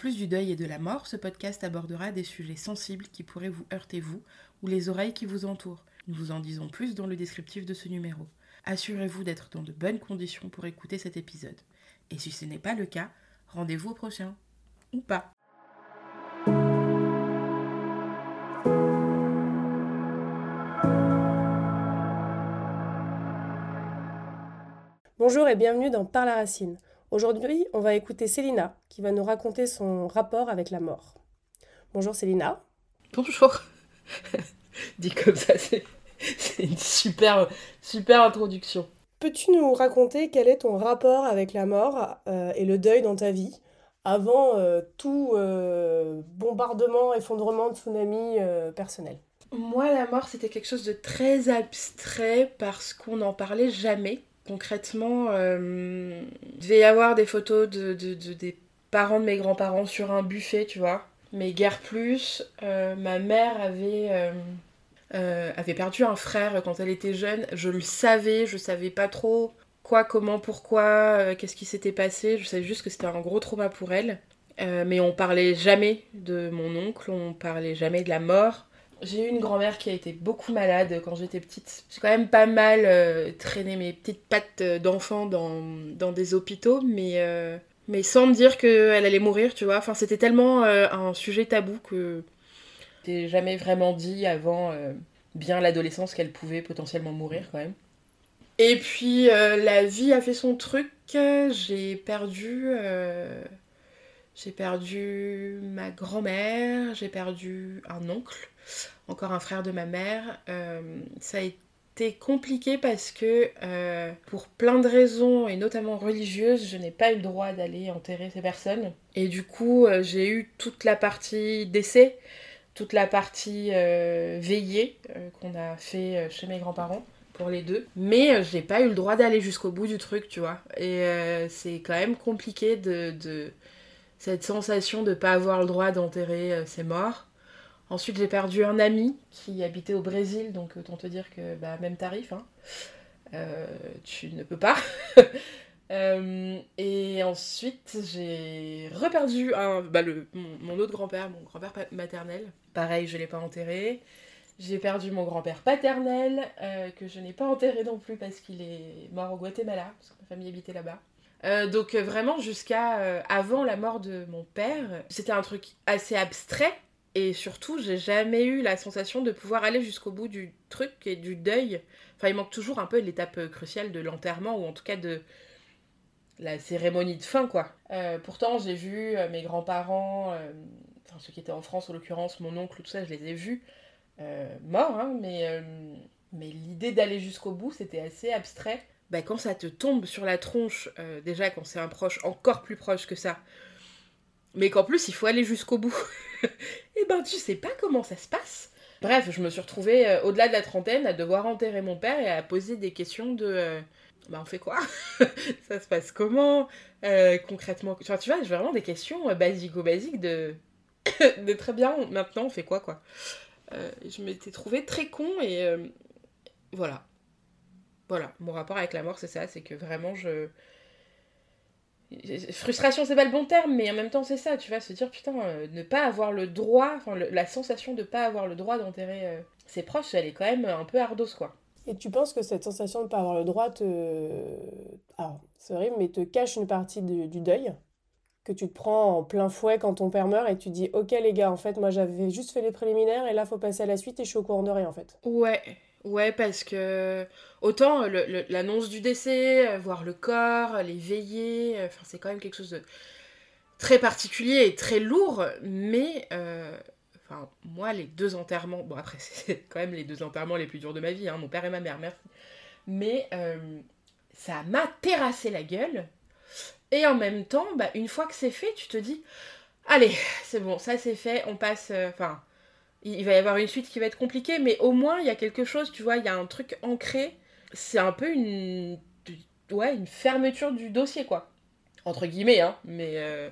plus du deuil et de la mort, ce podcast abordera des sujets sensibles qui pourraient vous heurter vous ou les oreilles qui vous entourent. Nous vous en disons plus dans le descriptif de ce numéro. Assurez-vous d'être dans de bonnes conditions pour écouter cet épisode. Et si ce n'est pas le cas, rendez-vous au prochain. Ou pas. Bonjour et bienvenue dans Par la Racine. Aujourd'hui, on va écouter Célina qui va nous raconter son rapport avec la mort. Bonjour Célina. Bonjour. Dit comme ça, c'est une super, super introduction. Peux-tu nous raconter quel est ton rapport avec la mort euh, et le deuil dans ta vie avant euh, tout euh, bombardement, effondrement, tsunami personnel? Moi, la mort, c'était quelque chose de très abstrait parce qu'on n'en parlait jamais concrètement, euh, il devait y avoir des photos de, des parents de mes grands-parents sur un buffet, tu vois. Mais guère plus. Euh, ma mère avait, euh, avait perdu un frère quand elle était jeune. Je le savais, je savais pas trop quoi, comment, pourquoi, qu'est-ce qui s'était passé. Je savais juste que c'était un gros trauma pour elle. mais on parlait jamais de mon oncle, on parlait jamais de la mort. J'ai eu une grand-mère qui a été beaucoup malade quand j'étais petite. J'ai quand même pas mal euh, traîné mes petites pattes euh, d'enfant dans, dans, des hôpitaux, mais, euh, mais sans me dire qu'elle allait mourir, tu vois. Enfin, c'était tellement un sujet tabou que j'ai jamais vraiment dit avant bien l'adolescence qu'elle pouvait potentiellement mourir quand même. Et puis la vie a fait son truc. J'ai perdu. J'ai perdu ma grand-mère, j'ai perdu un oncle encore un frère de ma mère. Euh, ça a été compliqué parce que euh, pour plein de raisons et notamment religieuses, je n'ai pas eu le droit d'aller enterrer ces personnes. Et du coup, euh, j'ai eu toute la partie décès, toute la partie veillée qu'on a fait chez mes grands-parents pour les deux. Mais j'ai pas eu le droit d'aller jusqu'au bout du truc, tu vois. Et c'est quand même compliqué de, cette sensation de pas avoir le droit d'enterrer ses morts. Ensuite, j'ai perdu un ami qui habitait au Brésil, donc autant te dire que bah, même tarif, hein. euh, tu ne peux pas. Euh, et ensuite, j'ai reperdu bah, mon, autre grand-père, mon grand-père maternel. Pareil, je ne l'ai pas enterré. J'ai perdu mon grand-père paternel, euh, que je n'ai pas enterré non plus parce qu'il est mort au Guatemala, parce que ma famille habitait là-bas. donc vraiment jusqu'à avant la mort de mon père, c'était un truc assez abstrait et surtout, j'ai jamais eu la sensation de pouvoir aller jusqu'au bout du truc et du deuil. Enfin, il manque toujours un peu l'étape euh, cruciale de l'enterrement, ou en tout cas de la cérémonie de fin, quoi. Euh, pourtant, j'ai vu euh, mes grands-parents, enfin ceux qui étaient en France en l'occurrence, mon oncle, tout ça, je les ai vus morts, hein, mais, mais l'idée d'aller jusqu'au bout, c'était assez abstrait. Bah, quand ça te tombe sur la tronche, déjà quand c'est un proche encore plus proche que ça, mais qu'en plus il faut aller jusqu'au bout. et eh ben tu sais pas comment ça se passe. Bref, je me suis retrouvée euh, au-delà de la trentaine à devoir enterrer mon père et à poser des questions de euh, bah on fait quoi? Ça se passe comment? Euh, Concrètement vois, tu vois, j'ai vraiment des questions basico-basiques de de très bien, maintenant on fait quoi quoi Je m'étais trouvée très con et voilà. Voilà, mon rapport avec la mort c'est ça, c'est que vraiment je frustration c'est pas le bon terme mais en même temps c'est ça tu vas se dire putain euh, ne pas avoir le droit enfin la sensation de pas avoir le droit d'enterrer euh, ses proches elle est quand même un peu ardos quoi. Et tu penses que cette sensation de pas avoir le droit te alors c'est vrai mais te cache une partie du, du deuil que tu te prends en plein fouet quand ton père meurt et tu dis ok les gars en fait moi j'avais juste fait les préliminaires et là faut passer à la suite et je suis au courant de rien en fait. Ouais Ouais, parce que autant l'annonce du décès, euh, voir le corps, les veillées, euh, enfin c'est quand même quelque chose de très particulier et très lourd, mais euh, moi les deux enterrements, bon après c'est quand même les deux enterrements les plus durs de ma vie, hein, mon père et ma mère, merci, mais ça m'a terrassé la gueule, et en même temps, bah, une fois que c'est fait, tu te dis, allez, c'est bon, ça c'est fait, on passe, enfin il va y avoir une suite qui va être compliquée, mais au moins il y a quelque chose, tu vois, il y a un truc ancré. C'est un peu une, ouais, une fermeture du dossier, quoi. Entre guillemets, hein, mais, euh,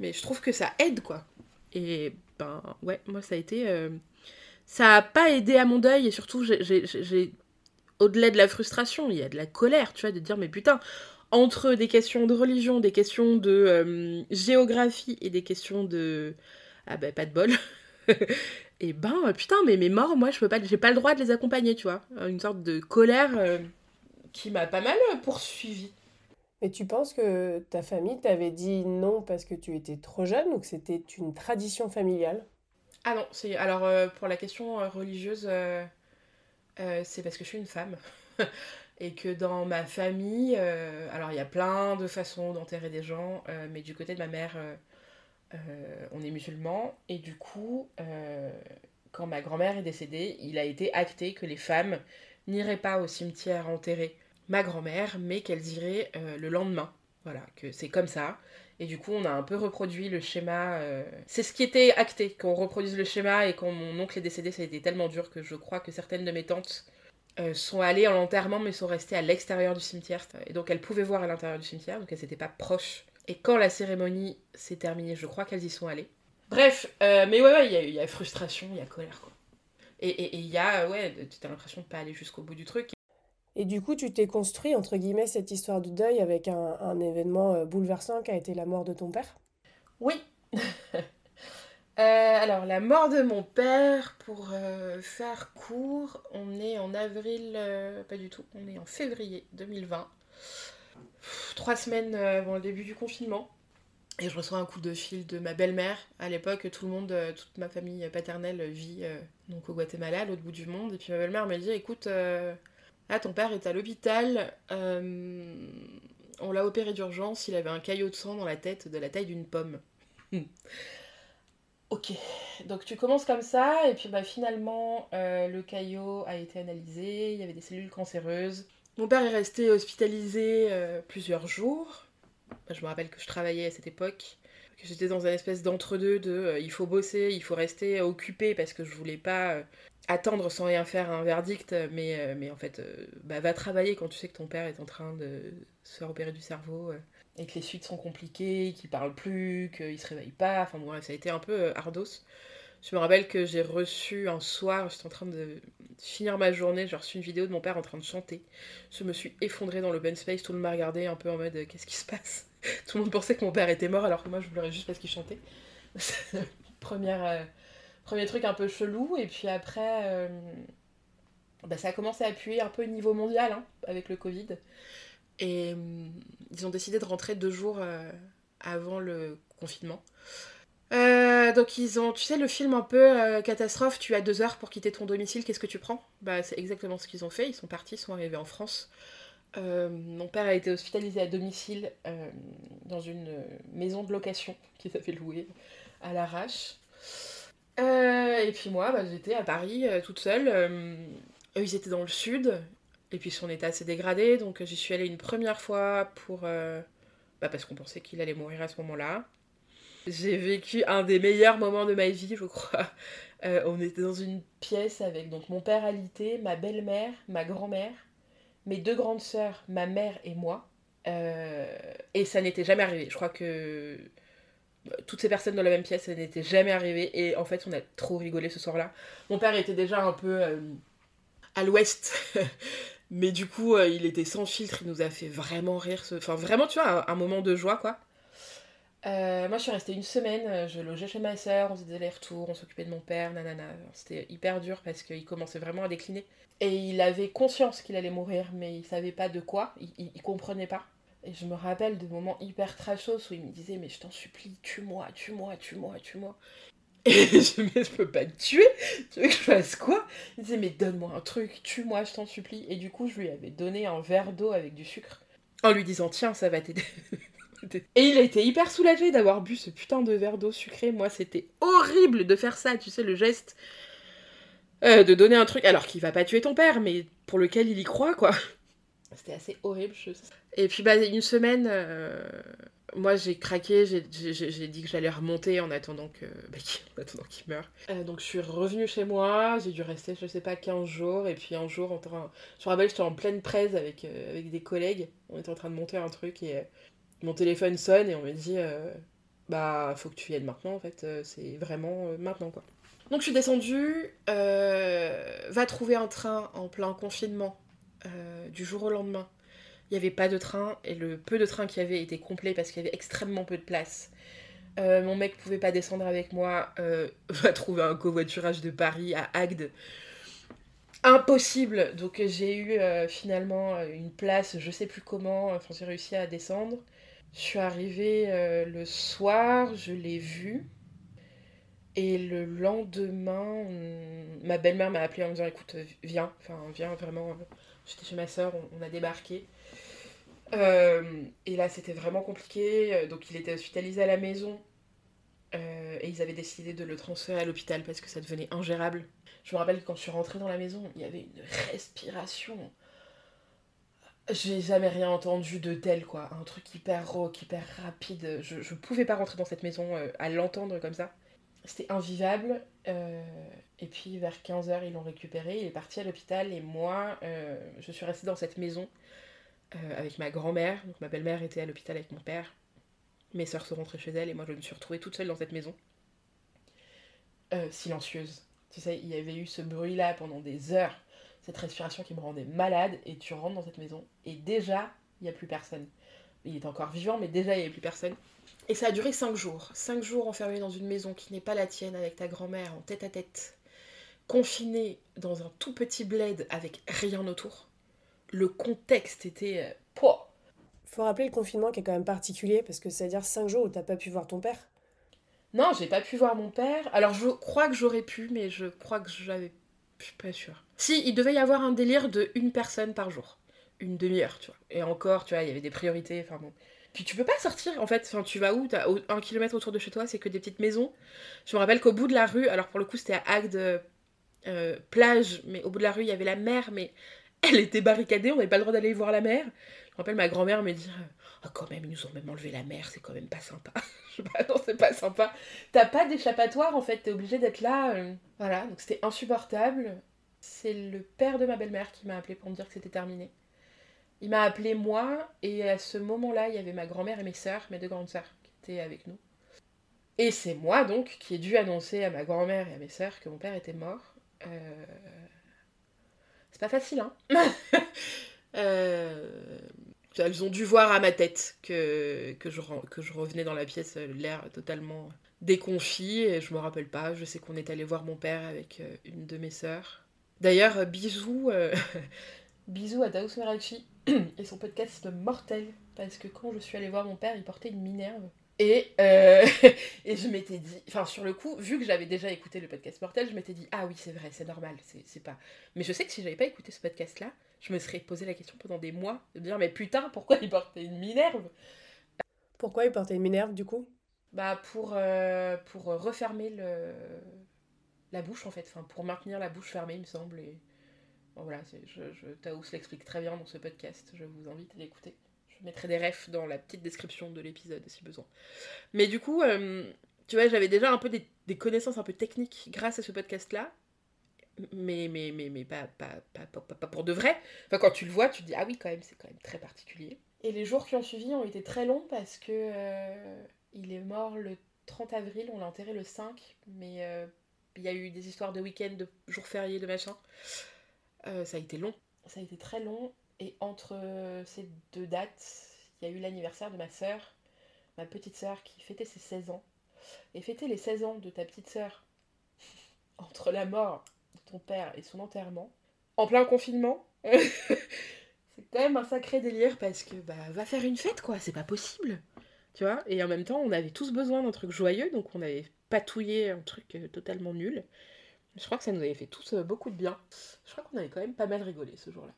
mais je trouve que ça aide, quoi. Et ben, ouais, moi ça a été. Euh, ça a pas aidé à mon deuil, et surtout, j'ai. Au-delà de la frustration, il y a de la colère, tu vois, de dire, mais putain, entre des questions de religion, des questions de euh, géographie et des questions de ah ben pas de bol. et ben putain mais mes morts moi je peux pas j'ai pas le droit de les accompagner tu vois une sorte de colère euh, qui m'a pas mal poursuivi. Mais tu penses que ta famille t'avait dit non parce que tu étais trop jeune ou que c'était une tradition familiale? Ah non, c'est alors euh, pour la question religieuse c'est parce que je suis une femme. et que dans ma famille, euh, alors il y a plein de façons d'enterrer des gens, euh, mais du côté de ma mère, euh, on est musulman, et du coup, quand ma grand-mère est décédée, il a été acté que les femmes n'iraient pas au cimetière enterrer ma grand-mère, mais qu'elles iraient le lendemain. Voilà, que c'est comme ça. Et du coup, on a un peu reproduit le schéma. C'est ce qui était acté, qu'on reproduise le schéma. Et quand mon oncle est décédé, ça a été tellement dur que je crois que certaines de mes tantes euh, sont allées en l'enterrement mais sont restées à l'extérieur du cimetière. Et donc elles pouvaient voir à l'intérieur du cimetière, donc elles n'étaient pas proches. Et quand la cérémonie s'est terminée, je crois qu'elles y sont allées. Bref, euh, mais ouais, ouais, il y, a frustration, il y a colère, quoi. Et il y a, ouais, tu as l'impression de pas aller jusqu'au bout du truc. Et du coup, tu t'es construit, entre guillemets, cette histoire du deuil avec un, un événement euh, bouleversant qui a été la mort de ton père? Oui Euh, alors, la mort de mon père, pour euh, faire court, on est en avril, pas du tout, on est en février 2020. Trois semaines avant le début du confinement. Et je reçois un coup de fil de ma belle-mère. À l'époque, tout le monde, toute ma famille paternelle vit donc au Guatemala, à l'autre bout du monde. Et puis ma belle-mère me dit écoute, ah, ton père est à l'hôpital. on l'a opéré d'urgence. Il avait un caillot de sang dans la tête de la taille d'une pomme. Ok, donc tu commences comme ça, et puis bah, finalement, euh, le caillot a été analysé, il y avait des cellules cancéreuses. Mon père est resté hospitalisé euh, plusieurs jours. Je me rappelle que je travaillais à cette époque, que j'étais dans un espèce d'entre-deux de euh, il faut bosser, il faut rester occupé parce que je voulais pas attendre sans rien faire un verdict, mais, mais en fait, bah, va travailler quand tu sais que ton père est en train de se faire opérer du cerveau et que les suites sont compliquées, qu'il parle plus, qu'il se réveille pas. Enfin bon, ça a été un peu euh, ardos. Je me rappelle que j'ai reçu un soir, j'étais en train de finir ma journée, j'ai reçu une vidéo de mon père en train de chanter. Je me suis effondrée dans l'open space, tout le monde m'a regardé un peu en mode qu'est-ce qui se passe? Tout le monde pensait que mon père était mort alors que moi je pleurais juste parce qu'il chantait. Première, euh, premier truc un peu chelou, et puis après, euh, bah, ça a commencé à appuyer un peu au niveau mondial hein, avec le Covid. Et hum, ils ont décidé de rentrer deux jours euh, avant le confinement. Euh, donc ils ont, tu sais, le film un peu euh, catastrophe, tu as deux heures pour quitter ton domicile, qu'est-ce que tu prends? Bah c'est exactement ce qu'ils ont fait, ils sont partis, ils sont arrivés en France. mon père a été hospitalisé à domicile dans une maison de location qu'ils avaient louée à l'arrache. et puis moi, bah, j'étais à Paris toute seule. eux, ils étaient dans le sud. Et puis son état s'est dégradé, donc j'y suis allée une première fois pour... Euh, bah parce qu'on pensait qu'il allait mourir à ce moment-là. J'ai vécu un des meilleurs moments de ma vie, je crois. Euh, on était dans une pièce avec donc mon père alité, ma belle-mère, ma grand-mère, mes deux grandes sœurs, ma mère et moi. Euh, et ça n'était jamais arrivé. Je crois que toutes ces personnes dans la même pièce, ça n'était jamais arrivé. Et en fait, on a trop rigolé ce soir-là. Mon père était déjà un peu à l'ouest mais du coup, euh, il était sans filtre, il nous a fait vraiment rire. Enfin, vraiment, tu vois, un, moment de joie, quoi. Euh, moi, je suis restée une semaine, euh, je logeais chez ma soeur, on faisait des retours, on s'occupait de mon père, nanana. C'était hyper dur parce qu'il commençait vraiment à décliner. Et il avait conscience qu'il allait mourir, mais il savait pas de quoi, il, il, comprenait pas. Et je me rappelle de moments hyper trashos où il me disait Mais je t'en supplie, tue-moi, tue-moi, tue-moi, tue-moi. Et je me je peux pas te tuer, tu veux que je fasse quoi? Il disait, mais donne-moi un truc, tue-moi, je t'en supplie. Et du coup, je lui avais donné un verre d'eau avec du sucre, en lui disant, tiens, ça va t'aider. Et il a été hyper soulagé d'avoir bu ce putain de verre d'eau sucré. Moi, c'était horrible de faire ça, tu sais, le geste euh, de donner un truc, alors qu'il va pas tuer ton père, mais pour lequel il y croit, quoi. C'était assez horrible. Je... Et puis, bah, une semaine, euh, moi j'ai craqué, j'ai dit que j'allais remonter en attendant que bah, attendant qu'il meure. Euh, donc je suis revenue chez moi, j'ai dû rester je sais pas 15 jours et puis un jour en train je me rappelle j'étais en pleine presse avec avec des collègues, on était en train de monter un truc et mon téléphone sonne et on me dit bah faut que tu viennes maintenant en fait, c'est vraiment maintenant quoi. Donc je suis descendue, va trouver un train en plein confinement du jour au lendemain Il n'y avait pas de train et le peu de train qu'il y avait était complet parce qu'il y avait extrêmement peu de place. Euh, mon mec pouvait pas descendre avec moi, euh, va trouver un covoiturage de Paris à Agde. Impossible. Donc j'ai eu euh, finalement euh, une place, je sais plus comment. Enfin j'ai réussi à descendre. Je suis arrivée euh, le soir, je l'ai vu. Et le lendemain, ma belle-mère m'a appelé en me disant écoute, viens, enfin viens vraiment. euh, J'étais chez ma soeur, on, a débarqué. Euh, et là, c'était vraiment compliqué. Donc, il était hospitalisé à la maison. Et ils avaient décidé de le transférer à l'hôpital parce que ça devenait ingérable. Je me rappelle que quand je suis rentrée dans la maison, il y avait une respiration. J'ai jamais rien entendu de tel, quoi. Un truc hyper rauque, hyper rapide. Je, je pouvais pas rentrer dans cette maison euh, à l'entendre comme ça. C'était invivable. euh, et puis vers 15h, ils l'ont récupéré. Il est parti à l'hôpital. Et moi, euh, je suis restée dans cette maison avec ma grand-mère. Donc ma belle-mère était à l'hôpital avec mon père. Mes sœurs sont rentrées chez elles. Et moi, je me suis retrouvée toute seule dans cette maison. Silencieuse. Tu sais, il y avait eu ce bruit-là pendant des heures. Cette respiration qui me rendait malade. Et tu rentres dans cette maison. Et déjà, il n'y a plus personne. Il est encore vivant, mais déjà, il n'y avait plus personne. Et ça a duré 5 jours. 5 jours enfermé dans une maison qui n'est pas la tienne, avec ta grand-mère en tête à tête. Confiné dans un tout petit bled avec rien autour. Le contexte était. euh, pouah. Faut rappeler le confinement qui est quand même particulier parce que c'est-à-dire 5 jours où t'as pas pu voir ton père. Non, j'ai pas pu voir mon père. Alors je crois que j'aurais pu, mais je crois que j'avais. Je suis pas sûre. Si, il devait y avoir un délire de une personne par jour. Une demi-heure, tu vois. Et encore, tu vois, il y avait des priorités. Enfin bon. Puis tu peux pas sortir en fait. Enfin, tu vas où? T'as un kilomètre autour de chez toi, c'est que des petites maisons. Je me rappelle qu'au bout de la rue, alors pour le coup c'était à Agde, euh, plage, mais au bout de la rue il y avait la mer, mais elle était barricadée, on n'avait pas le droit d'aller voir la mer. Je me rappelle ma grand-mère me dire Ah, quand même, ils nous ont même enlevé la mer, c'est quand même pas sympa. Je sais pas, non, c'est pas sympa. T'as pas d'échappatoire en fait, t'es obligé d'être là. euh, Voilà, donc c'était insupportable. C'est le père de ma belle-mère qui m'a appelé pour me dire que c'était terminé. Il m'a appelé moi, et à ce moment-là, il y avait ma grand-mère et mes sœurs, mes deux grandes sœurs, qui étaient avec nous. Et c'est moi donc qui ai dû annoncer à ma grand-mère et à mes sœurs que mon père était mort. Euh, C'est pas facile, hein Euh, Elles ont dû voir à ma tête que, que, je, que je revenais dans la pièce, euh, l'air totalement déconfit, et je me rappelle pas. Je sais qu'on est allé voir mon père avec une de mes sœurs. D'ailleurs, euh, bisous, euh, bisous à Daous Merachi et son podcast mortel, parce que quand je suis allée voir mon père, il portait une minerve. Et, euh, et je m'étais dit, enfin sur le coup, vu que j'avais déjà écouté le podcast mortel, je m'étais dit, ah oui, c'est vrai, c'est normal, c'est c'est pas. Mais je sais que si j'avais pas écouté ce podcast-là, je me serais posé la question pendant des mois de me dire, mais putain, pourquoi il portait une minerve? Pourquoi il portait une minerve du coup? Bah pour, euh, pour refermer le... la bouche en fait, enfin pour maintenir la bouche fermée, il me semble. Et... Voilà, je, l'explique très bien dans ce podcast, je vous invite à l'écouter. Je mettrai des refs dans la petite description de l'épisode si besoin. Mais du coup, euh, tu vois, j'avais déjà un peu des, connaissances un peu techniques grâce à ce podcast-là. Mais, mais, mais, mais pas, pas, pas- pas pour de vrai. Enfin, quand tu le vois, tu te dis, ah oui, quand même, c'est quand même très particulier. Et les jours qui ont suivi ont été très longs parce que euh, il est mort le 30 avril, on l'a enterré le 5, mais euh, il y a eu des histoires de week-end, de jours fériés, de machin. Euh, ça a été long. Ça a été très long. Et entre euh, ces deux dates, il y a eu l'anniversaire de ma sœur, ma petite sœur qui fêtait ses 16 ans. Et fêter les 16 ans de ta petite sœur entre la mort de ton père et son enterrement, en plein confinement, c'est quand même un sacré délire parce que bah va faire une fête quoi, c'est pas possible. Tu vois? Et en même temps, on avait tous besoin d'un truc joyeux, donc on avait patouillé un truc euh, totalement nul. Je crois que ça nous avait fait tous euh, beaucoup de bien. Je crois qu'on avait quand même pas mal rigolé ce jour-là.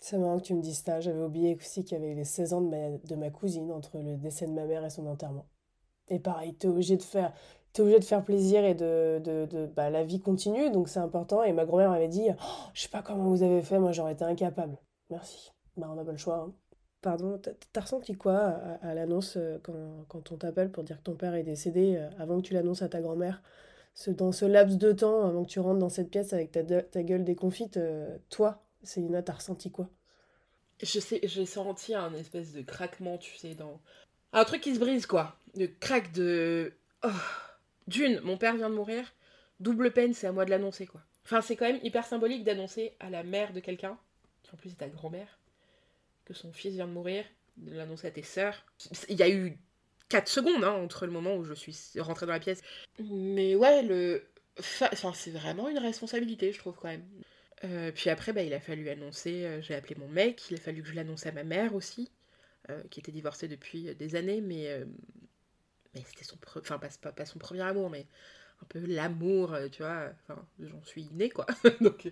C'est marrant que tu me dises ça. J'avais oublié aussi qu'il y avait les 16 ans de ma, de ma cousine entre le décès de ma mère et son enterrement. Et pareil, t'es obligé de faire, t'es obligé de faire plaisir et de, de, de- bah, la vie continue, donc c'est important. Et ma grand-mère m'avait dit, Oh, je sais pas comment vous avez fait, moi j'aurais été incapable. Merci. Bah, on n'a pas le choix. hein. Pardon, t'as ressenti quoi à, l'annonce euh, quand, on t'appelle pour dire que ton père est décédé euh, avant que tu l'annonces à ta grand-mère? Dans ce laps de temps, avant que tu rentres dans cette pièce avec ta, gueule déconfite, euh, toi, Célina, t'as ressenti quoi? Je sais, j'ai senti un espèce de craquement, tu sais, dans. Un truc qui se brise, quoi. Le crack de. Oh. D'une, mon père vient de mourir. Double peine, c'est à moi de l'annoncer, quoi. Enfin, c'est quand même hyper symbolique d'annoncer à la mère de quelqu'un en plus c'est ta grand-mère, que son fils vient de mourir, de l'annoncer à tes sœurs. Il y a eu 4 secondes hein, entre le moment où je suis rentrée dans la pièce. Mais ouais, le. Enfin, c'est vraiment une responsabilité, je trouve, quand même. Euh, puis après, bah, il a fallu annoncer, euh, j'ai appelé mon mec, il a fallu que je l'annonce à ma mère aussi, euh, qui était divorcée depuis des années, mais, mais c'était son, enfin pas, pas, son premier amour, mais un peu l'amour, tu vois, enfin, j'en suis née, quoi. Donc,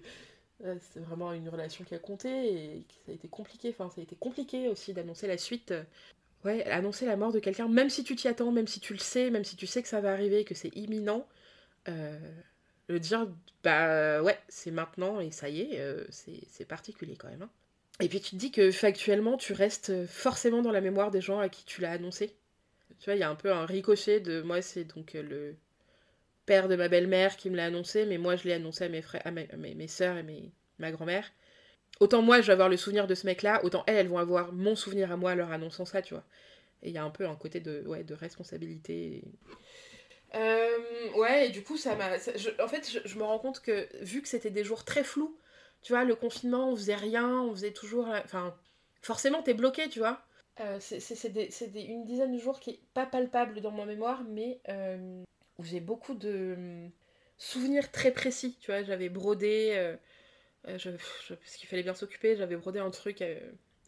c'est vraiment une relation qui a compté et ça a été compliqué, enfin, ça a été compliqué aussi d'annoncer la suite. Ouais, annoncer la mort de quelqu'un, même si tu t'y attends, même si tu le sais, même si tu sais que ça va arriver, que c'est imminent, le dire, bah ouais, c'est maintenant et ça y est, euh, c'est particulier quand même. Hein. Et puis tu te dis que factuellement, tu restes forcément dans la mémoire des gens à qui tu l'as annoncé. Tu vois, il y a un peu un ricochet de moi, c'est donc euh, le père de ma belle-mère qui me l'a annoncé, mais moi je l'ai annoncé à mes frères, à mes, mes soeurs et mes, ma grand-mère. Autant moi je vais avoir le souvenir de ce mec-là, autant elles, elles vont avoir mon souvenir à moi leur annonçant ça, tu vois. Et il y a un peu un côté de, ouais, de responsabilité. Euh, ouais, et du coup, ça m'a. En fait, je, me rends compte que vu que c'était des jours très flous, tu vois, le confinement, on faisait rien, on faisait toujours. Enfin, forcément, t'es bloqué, tu vois. Euh, c'est une dizaine de jours qui est pas palpable dans ma mémoire, mais euh, où j'ai beaucoup de hum, souvenirs très précis, tu vois. J'avais brodé. Je, parce qu'il fallait bien s'occuper, j'avais brodé un truc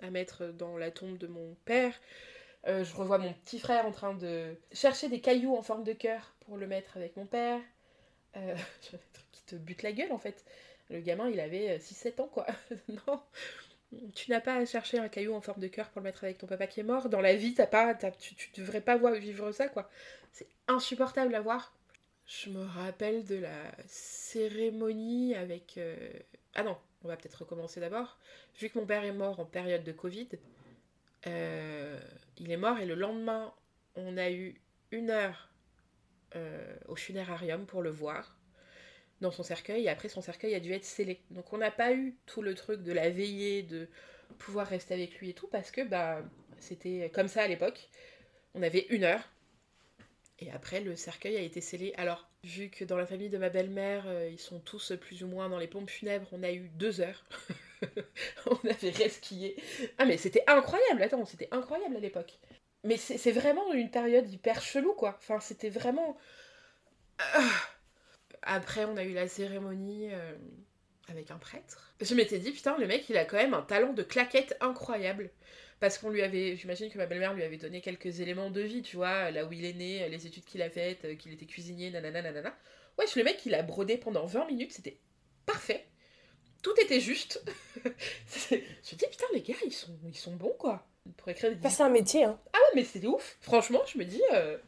à mettre dans la tombe de mon père. Euh, je revois mon petit frère en train de chercher des cailloux en forme de cœur pour le mettre avec mon père. Euh, un truc qui te bute la gueule en fait. Le gamin il avait 6-7 euh, ans quoi. non, tu n'as pas à chercher un caillou en forme de cœur pour le mettre avec ton papa qui est mort. Dans la vie, t'as pas, tu, tu devrais pas voir, vivre ça quoi. C'est insupportable à voir. Je me rappelle de la cérémonie avec. Ah non, on va peut-être recommencer d'abord. Vu que mon père est mort en période de Covid, euh, il est mort et le lendemain, on a eu une heure euh, au funérarium pour le voir dans son cercueil et après son cercueil a dû être scellé. Donc on n'a pas eu tout le truc de la veillée, de pouvoir rester avec lui et tout parce que bah c'était comme ça à l'époque. On avait une heure et après le cercueil a été scellé. Alors vu que dans la famille de ma belle-mère euh, ils sont tous plus ou moins dans les pompes funèbres, on a eu deux heures. on avait resquillé. Ah mais c'était incroyable, attends, c'était incroyable à l'époque. Mais c'est vraiment une période hyper chelou, quoi. Enfin, c'était vraiment... Ah. Après, on a eu la cérémonie euh, avec un prêtre. Je m'étais dit, putain, le mec, il a quand même un talent de claquette incroyable. Parce qu'on lui avait, j'imagine que ma belle-mère lui avait donné quelques éléments de vie, tu vois, là où il est né, les études qu'il a faites, euh, qu'il était cuisinier, nanana, nanana. Wesh, le mec, il a brodé pendant 20 minutes, c'était parfait tout était juste. je me dis, putain, les gars, ils sont, ils sont bons, quoi. Pour écrire des... c'est un métier, hein. Ah ouais, mais c'est ouf. Franchement, je me dis, euh,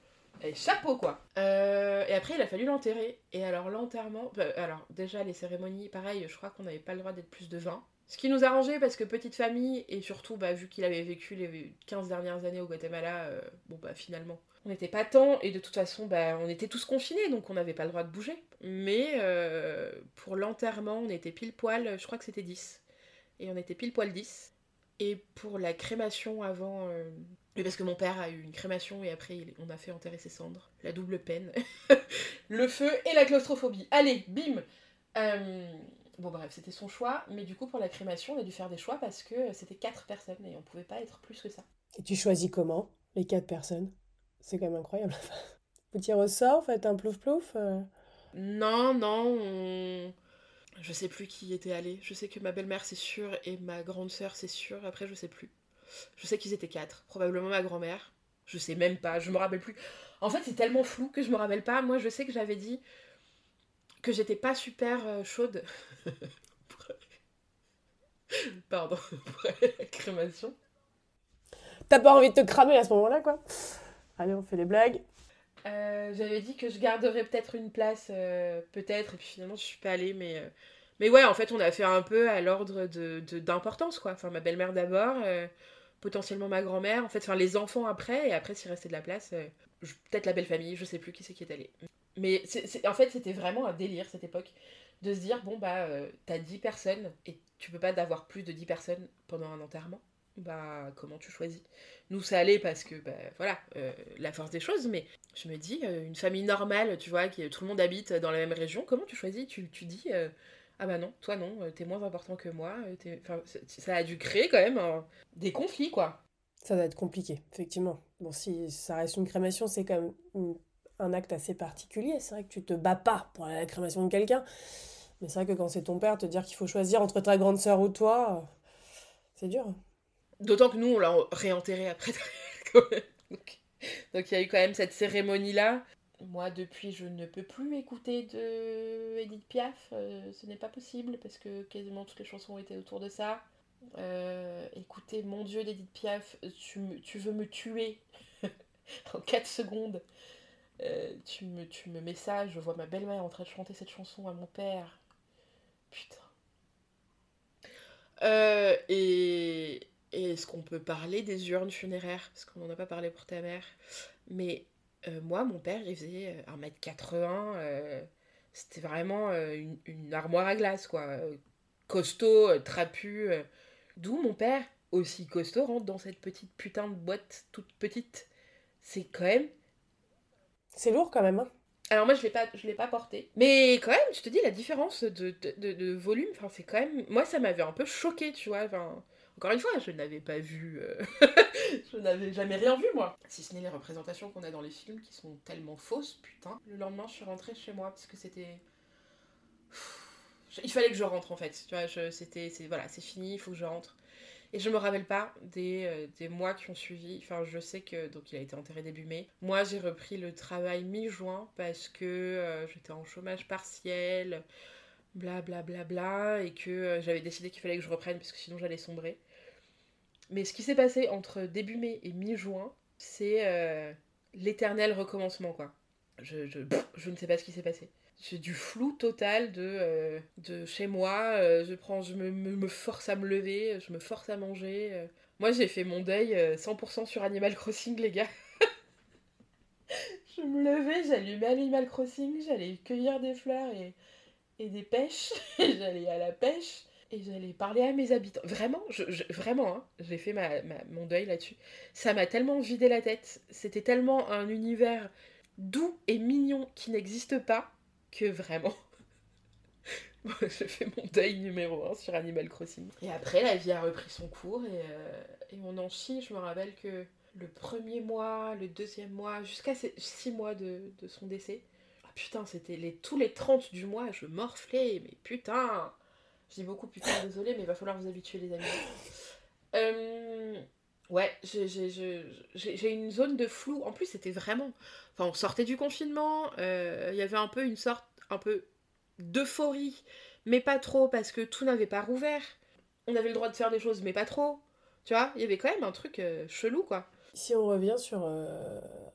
eh, chapeau, quoi. Euh, et après, il a fallu l'enterrer. Et alors, l'enterrement... Bah, alors, déjà, les cérémonies, pareil, je crois qu'on n'avait pas le droit d'être plus de 20. Ce qui nous arrangeait parce que petite famille, et surtout, bah, vu qu'il avait vécu les 15 dernières années au Guatemala, euh, bon, bah, finalement, on n'était pas tant, et de toute façon, bah, on était tous confinés, donc on n'avait pas le droit de bouger. Mais euh, pour l'enterrement, on était pile poil, je crois que c'était 10. Et on était pile poil 10. Et pour la crémation avant. Euh, parce que mon père a eu une crémation et après on a fait enterrer ses cendres. La double peine. le feu et la claustrophobie. Allez, bim euh, Bon bref, c'était son choix, mais du coup pour la crémation, on a dû faire des choix parce que c'était 4 personnes et on pouvait pas être plus que ça. Et tu choisis comment, les 4 personnes? C'est quand même incroyable. Vous tirez au sort, faites un plouf-plouf euh Non, non, Je sais plus qui était allé. Je sais que ma belle-mère, c'est sûr, et ma grande sœur, c'est sûr. Après, je sais plus. Je sais qu'ils étaient quatre. Probablement ma grand-mère. Je sais même pas, je me rappelle plus. En fait, c'est tellement flou que je me rappelle pas. Moi, je sais que j'avais dit que j'étais pas super euh, chaude. Pardon, pour la crémation. T'as pas envie de te cramer à ce moment-là, quoi Allez, on fait les blagues. Euh, j'avais dit que je garderais peut-être une place, euh, peut-être, et puis finalement je suis pas allée, mais, mais ouais, en fait on a fait un peu à l'ordre de, d'importance, quoi. Enfin, ma belle-mère d'abord, potentiellement ma grand-mère, en fait, enfin les enfants après, et après s'il restait de la place, peut-être la belle famille, je sais plus qui c'est qui est allé. Mais en fait c'était vraiment un délire cette époque, de se dire, bon bah, t'as 10 personnes, et tu peux pas d'avoir plus de 10 personnes pendant un enterrement. Bah comment tu choisis? Nous ça allait parce que bah voilà, euh, la force des choses, mais je me dis, euh, une famille normale, tu vois, qui tout le monde habite dans la même région, comment tu choisis? Tu, tu dis, euh, Ah bah non, toi non, euh, t'es moins important que moi. euh, Enfin, ça a dû créer quand même un- des conflits, quoi. Ça doit être compliqué, effectivement. Bon, si ça reste une crémation, c'est quand même une- un acte assez particulier. C'est vrai que tu te bats pas pour la crémation de quelqu'un. Mais c'est vrai que quand c'est ton père, te dire qu'il faut choisir entre ta grande sœur ou toi, euh, c'est dur. D'autant que nous, on l'a réenterré après. quand même. donc, donc il y a eu quand même cette cérémonie-là. Moi, depuis, je ne peux plus écouter de Edith Piaf. euh, ce n'est pas possible parce que quasiment toutes les chansons étaient autour de ça. Euh, écoutez, mon Dieu, d'Edith Piaf, tu, tu veux me tuer en 4 secondes. Euh, tu, me, tu me mets ça, je vois ma belle-mère en train de chanter cette chanson à mon père. Putain. Et et est-ce qu'on peut parler des urnes funéraires? Parce qu'on n'en a pas parlé pour ta mère. Mais euh, moi, mon père, il faisait euh, 1m80. euh, C'était vraiment euh, une, une armoire à glace, quoi. Euh, Costaud, euh, trapu. euh. D'où mon père, aussi costaud, rentre dans cette petite putain de boîte toute petite. C'est quand même C'est lourd quand même, hein alors moi je l'ai pas je l'ai pas porté. Mais quand même, je te dis la différence de, de, de- de volume, enfin c'est quand même moi ça m'avait un peu choqué, tu vois, enfin encore une fois, je n'avais pas vu euh, je n'avais jamais rien vu moi. Si ce n'est les représentations qu'on a dans les films qui sont tellement fausses, putain. Le lendemain, je suis rentrée chez moi parce que c'était il fallait que je rentre en fait, tu vois, c'était voilà, c'est fini, il faut que je rentre. Et je me rappelle pas des, euh, des mois qui ont suivi. Enfin, je sais que donc il a été enterré début mai. Moi, j'ai repris le travail mi-juin parce que euh, j'étais en chômage partiel, bla bla bla bla, et que j'avais décidé qu'il fallait que je reprenne parce que sinon j'allais sombrer. Mais ce qui s'est passé entre début mai et mi-juin, c'est euh, l'éternel recommencement, quoi. Je, je, je ne sais pas ce qui s'est passé. J'ai du flou total de, euh, de chez moi. euh, je, prends, je me, me- me force à me lever, je me force à manger. Moi, j'ai fait mon deuil euh, 100% sur Animal Crossing, les gars. je me levais, j'allumais Animal Crossing, j'allais cueillir des fleurs et, et des pêches. j'allais à la pêche et j'allais parler à mes habitants. Vraiment, je, je- vraiment, hein, j'ai fait mon deuil là-dessus. Ça m'a tellement vidé la tête. C'était tellement un univers doux et mignon qui n'existe pas que vraiment. J'ai fait mon deuil numéro 1 sur Animal Crossing. Et après, la vie a repris son cours et, euh, et on en chie. Je me rappelle que le premier mois, le deuxième mois, jusqu'à 6 mois de, de son décès, ah putain, c'était les, tous les 30 du mois, je morflais, mais putain Je dis beaucoup putain, désolé, mais il va falloir vous habituer, les amis. Euh, Ouais, j'ai- une zone de flou. En plus, c'était vraiment. Enfin, on sortait du confinement, euh, il y avait un peu une sorte un peu d'euphorie, mais pas trop parce que tout n'avait pas rouvert. On avait le droit de faire des choses, mais pas trop. Tu vois, il y avait quand même un truc euh, chelou, quoi. Si on revient sur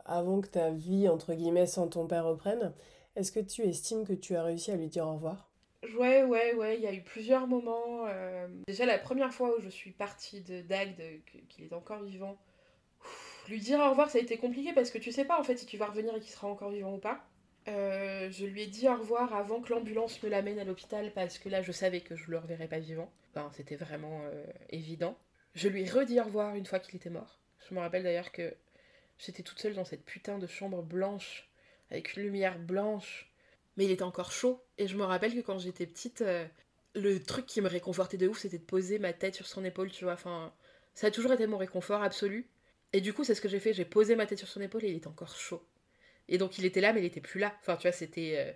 avant que ta vie, entre guillemets, sans ton père reprenne, est-ce que tu estimes que tu as réussi à lui dire au revoir? Ouais, ouais, ouais, il y a eu plusieurs moments. euh, Déjà, la première fois où je suis partie de Dag, de- que- qu'il est encore vivant, lui dire au revoir, ça a été compliqué parce que tu sais pas en fait si tu vas revenir et qu'il sera encore vivant ou pas. Euh, je lui ai dit au revoir avant que l'ambulance me l'amène à l'hôpital parce que là, je savais que je le reverrais pas vivant. C'était vraiment euh, évident. Je lui ai redit au revoir une fois qu'il était mort. Je me rappelle d'ailleurs que j'étais toute seule dans cette putain de chambre blanche, avec une lumière blanche, mais il était encore chaud. Et je me rappelle que quand j'étais petite, euh, le truc qui me réconfortait de ouf, c'était de poser ma tête sur son épaule, tu vois. Enfin, ça a toujours été mon réconfort absolu. Et du coup, c'est ce que j'ai fait. J'ai posé ma tête sur son épaule et il était encore chaud. Et donc, il était là, mais il était plus là. Enfin, tu vois, c'était. euh,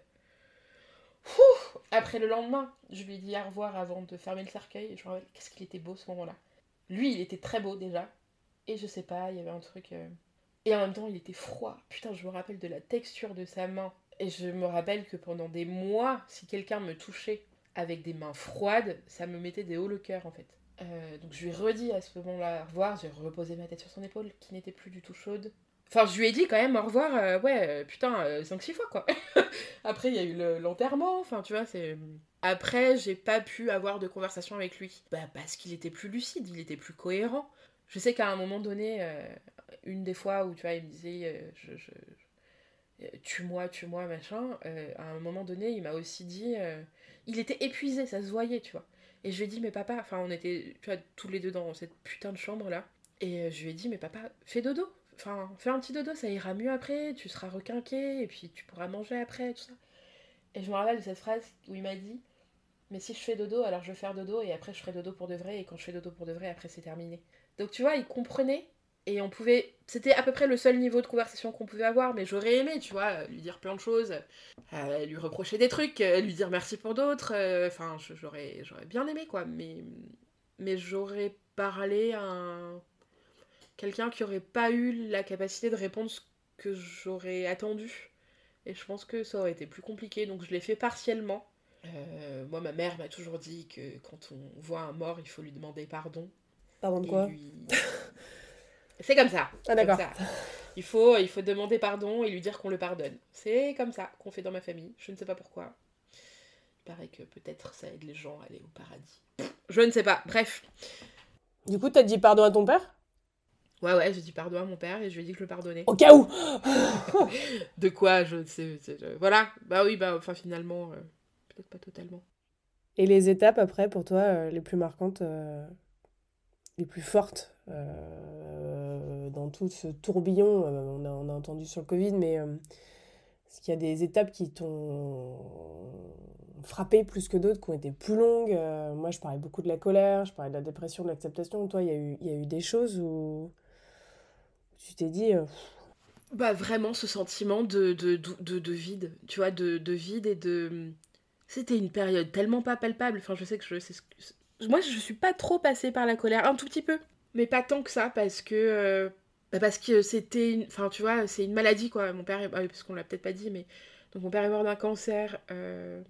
Après le lendemain, je lui ai dit au revoir avant de fermer le cercueil. Et je me rappelle, qu'est-ce qu'il était beau ce moment-là. Lui, il était très beau déjà. Et je sais pas, il y avait un truc. euh, Et en même temps, il était froid. Putain, je me rappelle de la texture de sa main. Et je me rappelle que pendant des mois, si quelqu'un me touchait avec des mains froides, ça me mettait des hauts le cœur en fait. Euh, donc je lui ai redit à ce moment-là au revoir, j'ai reposé ma tête sur son épaule qui n'était plus du tout chaude. Enfin, je lui ai dit quand même au revoir, euh, ouais, euh, putain, 5-6 fois quoi. Après, il y a eu le- l'enterrement, enfin, tu vois, c'est. Après, j'ai pas pu avoir de conversation avec lui. Bah, parce qu'il était plus lucide, il était plus cohérent. Je sais qu'à un moment donné, euh, une des fois où, tu vois, il me disait, euh, je, euh, tue-moi, tue-moi, machin, euh, à un moment donné, il m'a aussi dit. euh, il était épuisé, ça se voyait, tu vois. Et je lui ai dit, mais papa, enfin, on était, tu vois, tous les deux dans cette putain de chambre là. Et euh, je lui ai dit, mais papa, fais dodo. Enfin, fais un petit dodo, ça ira mieux après, tu seras requinqué, et puis tu pourras manger après, tout ça. Et je me rappelle de cette phrase où il m'a dit, Mais si je fais dodo, alors je vais faire dodo et après je ferai dodo pour de vrai. Et quand je fais dodo pour de vrai, après c'est terminé. Donc tu vois, il comprenait et on pouvait. C'était à peu près le seul niveau de conversation qu'on pouvait avoir, mais j'aurais aimé, tu vois, lui dire plein de choses, euh, lui reprocher des trucs, euh, lui dire merci pour d'autres. euh, Enfin, j'aurais, j'aurais bien aimé, quoi. Mais, mais j'aurais parlé à un- quelqu'un qui aurait pas eu la capacité de répondre ce que j'aurais attendu. Et je pense que ça aurait été plus compliqué, donc je l'ai fait partiellement. Euh, moi, ma mère m'a toujours dit que quand on voit un mort, il faut lui demander pardon. Pardon de quoi? lui- C'est comme ça. Ah, d'accord. Il faut, il faut demander pardon et lui dire qu'on le pardonne. C'est comme ça qu'on fait dans ma famille. Je ne sais pas pourquoi. Il paraît que peut-être ça aide les gens à aller au paradis. Je ne sais pas. Bref. Du coup, t'as dit pardon à ton père? Ouais, ouais, j'ai dit pardon à mon père et je lui ai dit que je le pardonnais. Au cas où De quoi je ne sais. Voilà. Bah oui, bah enfin finalement, euh, peut-être pas totalement. Et les étapes après, pour toi, euh, les plus marquantes, euh, les plus fortes euh, dans tout ce tourbillon, euh, on a, entendu sur le Covid, mais euh, qu'il y a des étapes qui t'ont frappé plus que d'autres, qui ont été plus longues Euh, Moi, je parlais beaucoup de la colère, je parlais de la dépression, de l'acceptation. Toi, il y a eu, y a eu des choses où tu t'es dit... Bah vraiment ce sentiment de, de, de, de- de vide, tu vois, de, de vide et de... C'était une période tellement pas palpable, enfin je sais que je... c'est Moi je suis pas trop passée par la colère, un tout petit peu, mais pas tant que ça, parce que... euh, bah, parce que c'était... une- Enfin tu vois, c'est une maladie quoi, mon père est... ah parce qu'on l'a peut-être pas dit, mais... Donc mon père est mort d'un cancer euh,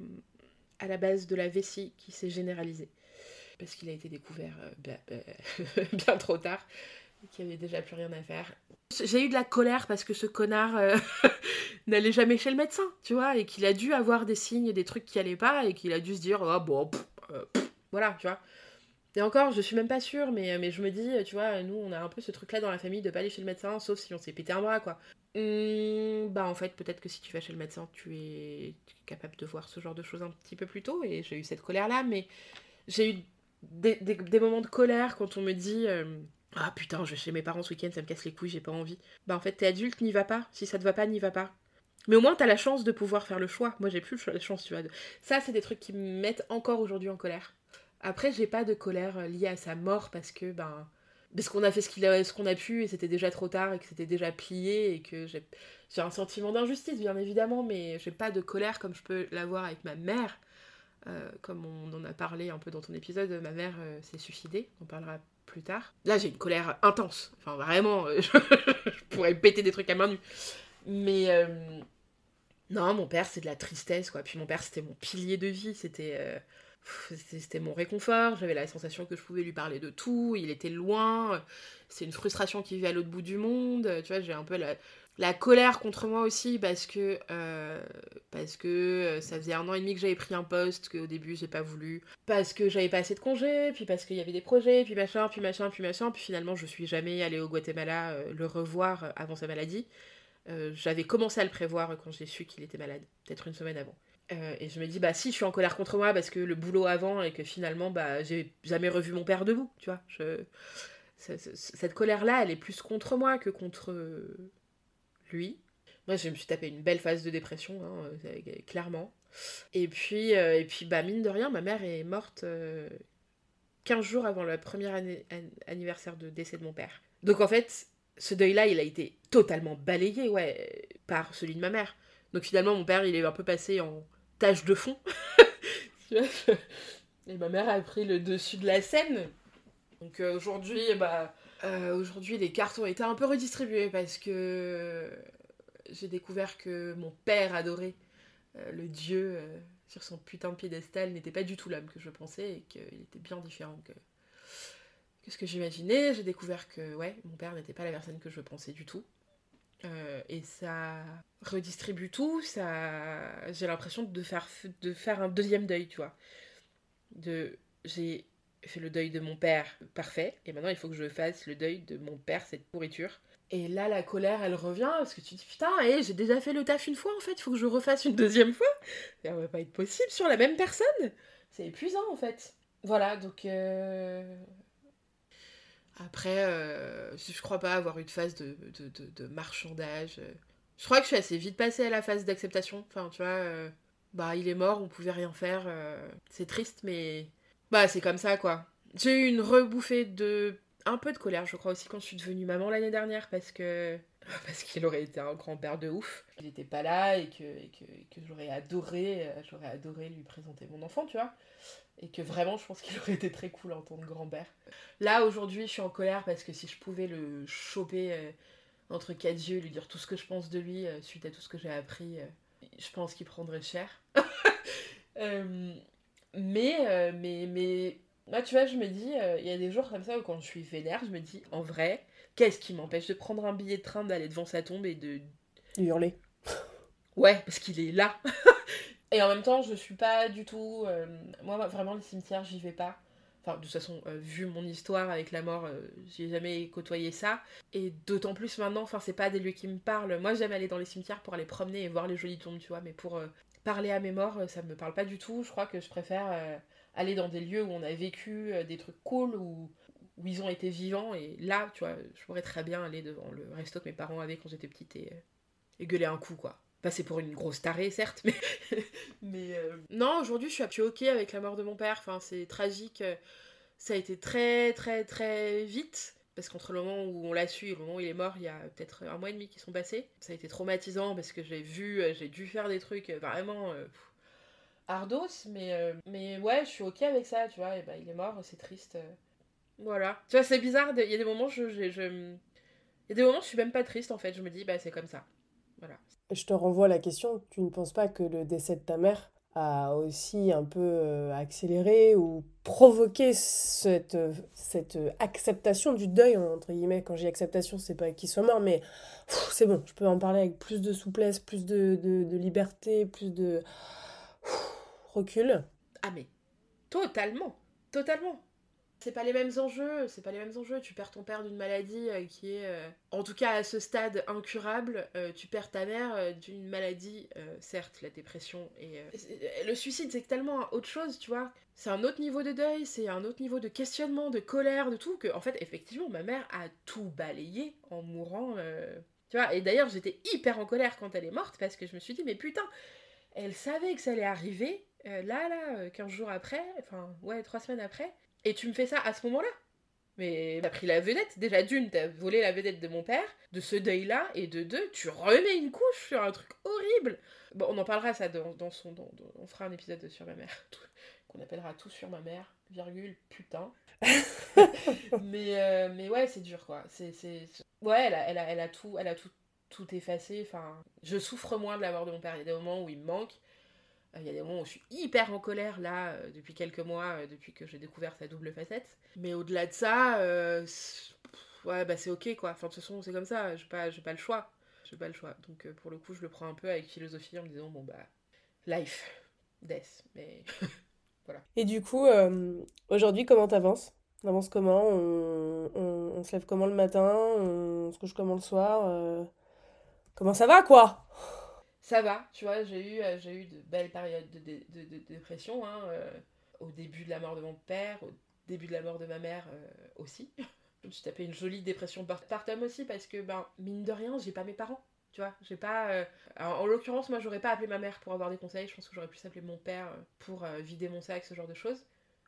à la base de la vessie qui s'est généralisé. Parce qu'il a été découvert euh, bah, bah, bien trop tard, n'y avait déjà plus rien à faire. J'ai eu de la colère parce que ce connard n'allait jamais chez le médecin, tu vois, et qu'il a dû avoir des signes, des trucs qui allaient pas, et qu'il a dû se dire, ah bon, pff, voilà, tu vois. Et encore, je suis même pas sûre, mais, je me dis, tu vois, nous, on a un peu ce truc-là dans la famille de pas aller chez le médecin, sauf si on s'est pété un bras, quoi. Hum, bah, en fait, peut-être que si tu vas chez le médecin, tu es capable de voir ce genre de choses un petit peu plus tôt, et j'ai eu cette colère-là, mais j'ai eu des, moments de colère quand on me dit. euh, ah putain, je vais chez mes parents ce week-end, ça me casse les couilles, j'ai pas envie. Bah en fait, t'es adulte, n'y va pas. Si ça te va pas, n'y va pas. Mais au moins, t'as la chance de pouvoir faire le choix. Moi, j'ai plus la chance, tu vois. Ça, c'est des trucs qui me mettent encore aujourd'hui en colère. Après, j'ai pas de colère euh, liée à sa mort parce que, ben. Parce qu'on a fait ce qu'il a- qu'on a pu et c'était déjà trop tard et que c'était déjà plié et que j'ai un sentiment d'injustice, bien évidemment, mais j'ai pas de colère comme je peux l'avoir avec ma mère. Euh, comme on en a parlé un peu dans ton épisode, ma mère euh, s'est suicidée, on parlera plus tard. Là, j'ai une colère intense. Enfin, vraiment, je pourrais péter des trucs à main nue. Mais non, mon père, c'est de la tristesse, quoi. Puis mon père, c'était mon pilier de vie. C'était c'était mon réconfort. J'avais la sensation que je pouvais lui parler de tout. Il était loin. C'est une frustration qui vit à l'autre bout du monde. Tu vois, j'ai un peu la, colère contre moi aussi parce que euh, parce que euh, ça faisait un an et demi que j'avais pris un poste qu'au début j'ai pas voulu parce que j'avais pas assez de congés puis parce qu'il y avait des projets puis machin puis machin puis machin puis finalement je suis jamais allée au Guatemala euh, le revoir avant sa maladie j'avais commencé à le prévoir quand j'ai su qu'il était malade peut-être une semaine avant Euh, et je me dis bah si je suis en colère contre moi parce que le boulot avant et que finalement bah j'ai jamais revu mon père debout tu vois cette colère là elle est plus contre moi que contre lui. Moi, je me suis tapé une belle phase de dépression, hein, euh, clairement. Et puis, euh, et puis bah, mine de rien, ma mère est morte euh, 15 jours avant le premier anni- an- anniversaire de décès de mon père. Donc en fait, ce deuil-là, il a été totalement balayé, ouais, par celui de ma mère. Donc finalement, mon père, il est un peu passé en tâche de fond. Et ma mère a pris le dessus de la scène. Donc euh, aujourd'hui, bah, euh, aujourd'hui, les ont été un peu redistribuées parce que j'ai découvert que mon père adoré, euh, le dieu sur son putain de piédestal, n'était pas du tout l'homme que je pensais et qu'il était bien différent que, que ce que j'imaginais. J'ai découvert que, ouais, mon père n'était pas la personne que je pensais du tout. Euh, et ça redistribue tout, ça... j'ai l'impression de faire, de faire un deuxième deuil, tu vois. De... J'ai fait le deuil de mon père, parfait, et maintenant il faut que je fasse le deuil de mon père, cette pourriture. Et là, la colère, elle revient, parce que tu te dis, putain, hé, j'ai déjà fait le taf une fois, en fait, il faut que je refasse une deuxième fois. Ça va pas être possible sur la même personne. C'est épuisant, en fait. Voilà, donc... euh, Après, euh, je crois pas avoir eu de phase de, de, de- marchandage. Je crois que je suis assez vite passée à la phase d'acceptation. Enfin, tu vois... euh, bah il est mort, on pouvait rien faire. euh, c'est triste, mais bah c'est comme ça quoi. J'ai eu une rebouffée de un peu de colère, je crois aussi quand je suis devenue maman l'année dernière parce que parce qu'il aurait été un grand-père de ouf. Il n'était pas là et que, j'aurais adoré, euh, j'aurais adoré lui présenter mon enfant, tu vois. Et que vraiment, je pense qu'il aurait été très cool en tant que grand-père. Là, aujourd'hui, je suis en colère parce que si je pouvais le choper euh, entre quatre yeux, lui dire tout ce que je pense de lui euh, suite à tout ce que j'ai appris, je pense qu'il prendrait cher. Mais, mais, mais, moi, tu vois, je me dis, euh, il y a des jours comme ça où quand je suis vénère, je me dis, en vrai, qu'est-ce qui m'empêche de prendre un billet de train, d'aller devant sa tombe et de hurler. Ouais, parce qu'il est là. et en même temps, je suis pas du tout. euh, moi, vraiment, le cimetière, j'y vais pas. Enfin, de toute façon, euh, vu mon histoire avec la mort, euh, j'ai jamais côtoyé ça. Et d'autant plus maintenant, enfin, c'est pas des lieux qui me parlent. Moi, j'aime aller dans les cimetières pour aller promener et voir les jolies tombes, tu vois. Mais pour euh, parler à mes morts, euh, ça me parle pas du tout. Je crois que je préfère euh, aller dans des lieux où on a vécu euh, des trucs cool, où, ils ont été vivants. Et là, tu vois, je pourrais très bien aller devant le resto que mes parents avaient quand j'étais petite et, gueuler un coup, quoi. Passer pour une grosse tarée, certes, mais. mais Non, aujourd'hui, je suis, je suis ok avec la mort de mon père. C'est tragique. Ça a été très, très, très vite. Parce qu'entre le moment où on l'a su et le moment où il est mort, il y a peut-être un mois et demi qui sont passés. Ça a été traumatisant parce que j'ai vu, euh, j'ai dû faire des trucs euh, vraiment euh, ardos. Mais, euh, mais ouais, je suis ok avec ça, tu vois. Et bah, il est mort, c'est triste. Voilà. Tu vois, c'est bizarre. Il y a des moments, je, je, je- Il y a des moments, je suis même pas triste en fait. Je me dis, bah, c'est comme ça. Voilà. Je te renvoie à la question, tu ne penses pas que le décès de ta mère a aussi un peu euh, accéléré ou provoqué cette, euh, cette euh, acceptation du deuil, entre guillemets. Quand j'ai acceptation, c'est pas qu'il soit mort, mais c'est bon, je peux en parler avec plus de souplesse, plus de, de, liberté, plus de recul. Ah mais totalement, totalement. C'est pas les mêmes enjeux, c'est pas les mêmes enjeux. Tu perds ton père d'une maladie euh, qui est, euh, en tout cas à ce stade, incurable. Euh, tu perds ta mère d'une maladie, certes, la dépression et le suicide, c'est tellement autre chose, tu vois. C'est un autre niveau de deuil, c'est un autre niveau de questionnement, de colère, de tout. Que en fait, effectivement, ma mère a tout balayé en mourant. Tu vois. Et d'ailleurs, j'étais hyper en colère quand elle est morte parce que je me suis dit, mais putain, elle savait que ça allait arriver, là, là, euh, 15 jours après, enfin, ouais, 3 semaines après, et tu me fais ça à ce moment-là Mais t'as pris la vedette, déjà d'une, t'as volé la vedette de mon père, de ce deuil-là, et de deux, tu remets une couche sur un truc horrible Bon, on en parlera ça dans, dans son... dans- dans- on fera un épisode sur ma mère, qu'on appellera tout sur ma mère, virgule, putain. mais, euh, mais ouais, c'est dur, quoi. C'est, c'est... Ouais, elle a, elle, a, elle a tout, elle a tout, tout effacé, enfin... Je souffre moins de la mort de mon père, il y a des moments où il me manque, Il y a des moments où je suis hyper en colère là, euh, depuis quelques mois, euh, depuis que j'ai découvert sa double facette. Mais au-delà de ça, euh, ouais, bah c'est ok quoi. Enfin, de toute façon, c'est comme ça, j'ai pas, pas le choix. J'ai pas le choix. Donc euh, pour le coup, je le prends un peu avec philosophie en me disant, bon bah, life, death. Mais Et du coup, euh, aujourd'hui, comment t'avances? T'avances comment? On, on- on se lève comment le matin? On se couche comment le soir? Euh, Comment ça va, quoi? Ça va, tu vois, j'ai eu, euh, j'ai eu de belles périodes de, dé- de- de dépression, hein, euh, au début de la mort de mon père, au début de la mort de ma mère euh, aussi. Je me tapé une jolie dépression postpartum aussi parce que, ben, mine de rien, j'ai pas mes parents. Tu vois, j'ai pas. en l'occurrence, moi, j'aurais pas appelé ma mère pour avoir des conseils. Je pense que j'aurais pu s'appeler mon père pour vider mon sac, ce genre de choses.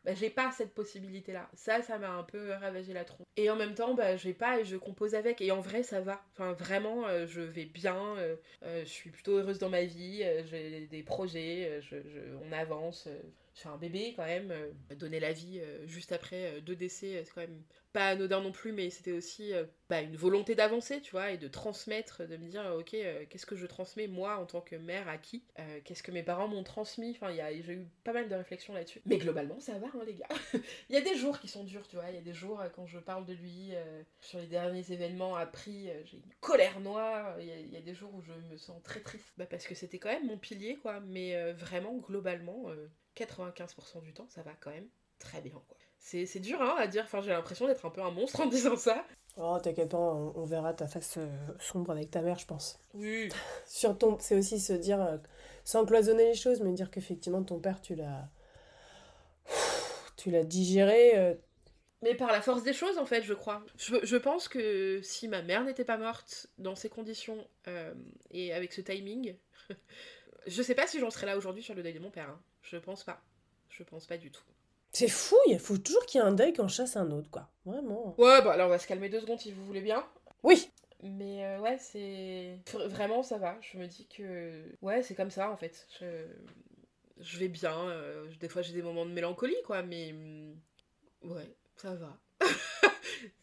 Bah, j'ai pas cette possibilité-là. Ça, ça m'a un peu ravagé la tronche. Et en même temps, bah, j'ai pas et je compose avec. Et en vrai, ça va. Enfin, vraiment, euh, je vais bien. euh, euh, je suis plutôt heureuse dans ma vie. j'ai des projets. je, je- on avance. Fais un bébé quand même. euh, donner la vie euh, juste après euh, deux décès, c'est quand même pas anodin non plus, mais c'était aussi bah, une volonté d'avancer, tu vois, et de transmettre, de me dire, ok, qu'est-ce que je transmets moi en tant que mère à qui Qu'est-ce que mes parents m'ont transmis Enfin, j'ai eu pas mal de réflexions là-dessus. Mais globalement, ça va, hein, les gars. Il y a des jours qui sont durs, tu vois. Il y a des jours, quand je parle de lui, sur les derniers événements appris, j'ai une colère noire. Il y, y a des jours où je me sens très triste. Bah, parce que c'était quand même mon pilier, quoi. Mais vraiment, globalement, 95% du temps, ça va quand même très bien, quoi. C'est c'est dur hein, à dire, enfin, j'ai l'impression d'être un peu un monstre en disant ça. Oh, t'inquiète pas, on, on verra ta face euh, sombre avec ta mère, je pense. Oui. Sur ton, c'est aussi se dire, euh, sans cloisonner les choses, mais dire qu'effectivement ton père, tu l'as, tu l'as digéré. euh, Mais par la force des choses, en fait, je crois. Je, je pense que si ma mère n'était pas morte dans ces conditions euh, et avec ce timing, je sais pas si j'en serais là aujourd'hui sur le deuil de mon père. Hein. Je pense pas. Je pense pas du tout. C'est fou, il faut toujours qu'il y ait un deuil qu'on chasse un autre, quoi. Vraiment. Ouais, bah alors on va se calmer deux secondes si vous voulez bien. Oui. Mais euh, ouais, c'est. Vraiment, ça va. Je me dis que. Ouais, c'est comme ça en fait. Je, je vais bien. euh, Des fois, j'ai des moments de mélancolie, quoi, mais. hum, Ouais, ça va.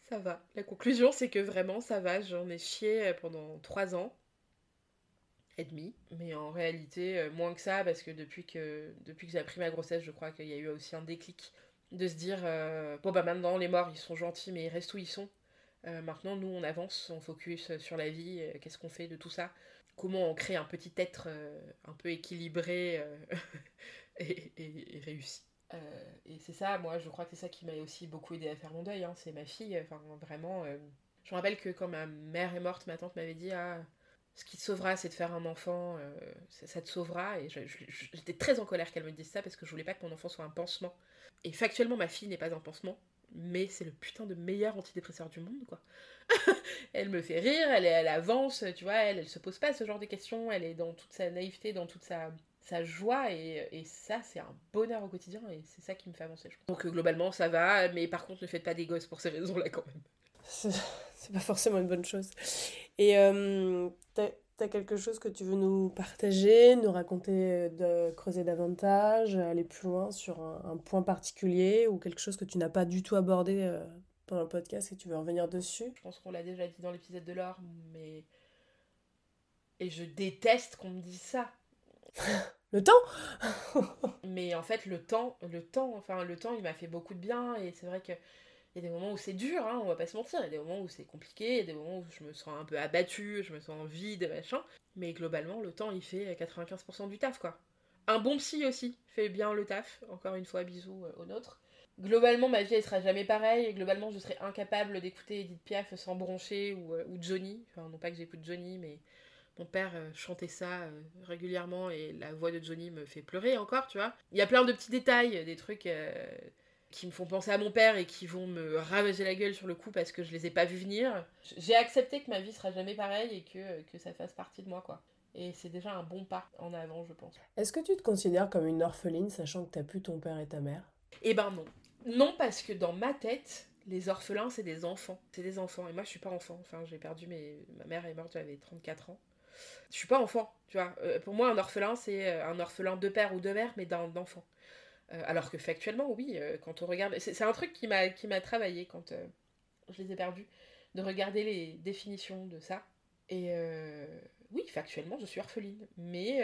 ça va. La conclusion, c'est que vraiment, ça va. J'en ai chié pendant trois ans et demi. Mais en réalité, euh, moins que ça, parce que depuis que, depuis que j'ai appris ma grossesse, je crois qu'il y a eu aussi un déclic de se dire euh, bon, bah maintenant, les morts, ils sont gentils, mais ils restent où ils sont. Euh, maintenant, nous, on avance, on focus sur la vie, qu'est-ce qu'on fait de tout ça? Comment on crée un petit être un peu équilibré et, réussi Et c'est ça, moi, je crois que c'est ça qui m'a aussi beaucoup aidé à faire mon deuil. hein, c'est ma fille, enfin, vraiment. Je me rappelle que quand ma mère est morte, ma tante m'avait dit Ah, ce qui te sauvera, c'est de faire un enfant, euh, ça, te sauvera. Et j'étais très en colère qu'elle me dise ça parce que je voulais pas que mon enfant soit un pansement. Et factuellement, ma fille n'est pas un pansement, mais c'est le putain de meilleur antidépresseur du monde, quoi. elle me fait rire, elle, avance, tu vois, elle, se pose pas ce genre de questions, elle est dans toute sa naïveté, dans toute sa, joie, et, ça, c'est un bonheur au quotidien, et c'est ça qui me fait avancer, je. Donc euh, globalement, ça va, mais par contre, ne faites pas des gosses pour ces raisons-là, quand même. C'est pas forcément une bonne chose. Et euh, t'as, t'as quelque chose que tu veux nous partager, nous raconter, de creuser davantage, aller plus loin sur un, un point particulier ou quelque chose que tu n'as pas du tout abordé euh, pendant le podcast et tu veux revenir dessus? Je pense qu'on l'a déjà dit dans l'épisode de l'or, mais... Et je déteste qu'on me dise ça. Le temps? Mais en fait, le temps, le temps, enfin, le temps, il m'a fait beaucoup de bien. Et c'est vrai que il y a des moments où c'est dur, hein, on va pas se mentir. Il y a des moments où c'est compliqué, il y a des moments où je me sens un peu abattue, je me sens vide, machin. Mais globalement, le temps, il fait 95% du taf, quoi. Un bon psy aussi fait bien le taf. Encore une fois, bisous euh, au nôtre. Globalement, ma vie, elle sera jamais pareille. Globalement, je serais incapable d'écouter Edith Piaf sans broncher ou, euh, ou Johnny. Enfin, non pas que j'écoute Johnny, mais mon père euh, chantait ça régulièrement et la voix de Johnny me fait pleurer encore, tu vois. Il y a plein de petits détails, des trucs qui me font penser à mon père et qui vont me ravager la gueule sur le coup parce que je les ai pas vus venir. J'ai accepté que ma vie sera jamais pareille et que, que ça fasse partie de moi, quoi. Et c'est déjà un bon pas en avant, je pense. Est-ce que tu te considères comme une orpheline sachant que t'as plus ton père et ta mère? Eh ben non. Non, parce que dans ma tête, les orphelins, c'est des enfants. C'est des enfants. Et moi, je suis pas enfant. Enfin, j'ai perdu mes... Ma mère est morte, j'avais 34 ans. Je suis pas enfant, tu vois. Euh, pour moi, un orphelin, c'est euh, un orphelin de père ou de mère, mais d'un enfant. Euh, alors que factuellement, oui, euh, quand on regarde... C'est un truc qui m'a travaillé quand euh, je les ai perdus. De regarder les définitions de ça. Et oui, factuellement, je suis orpheline. Mais...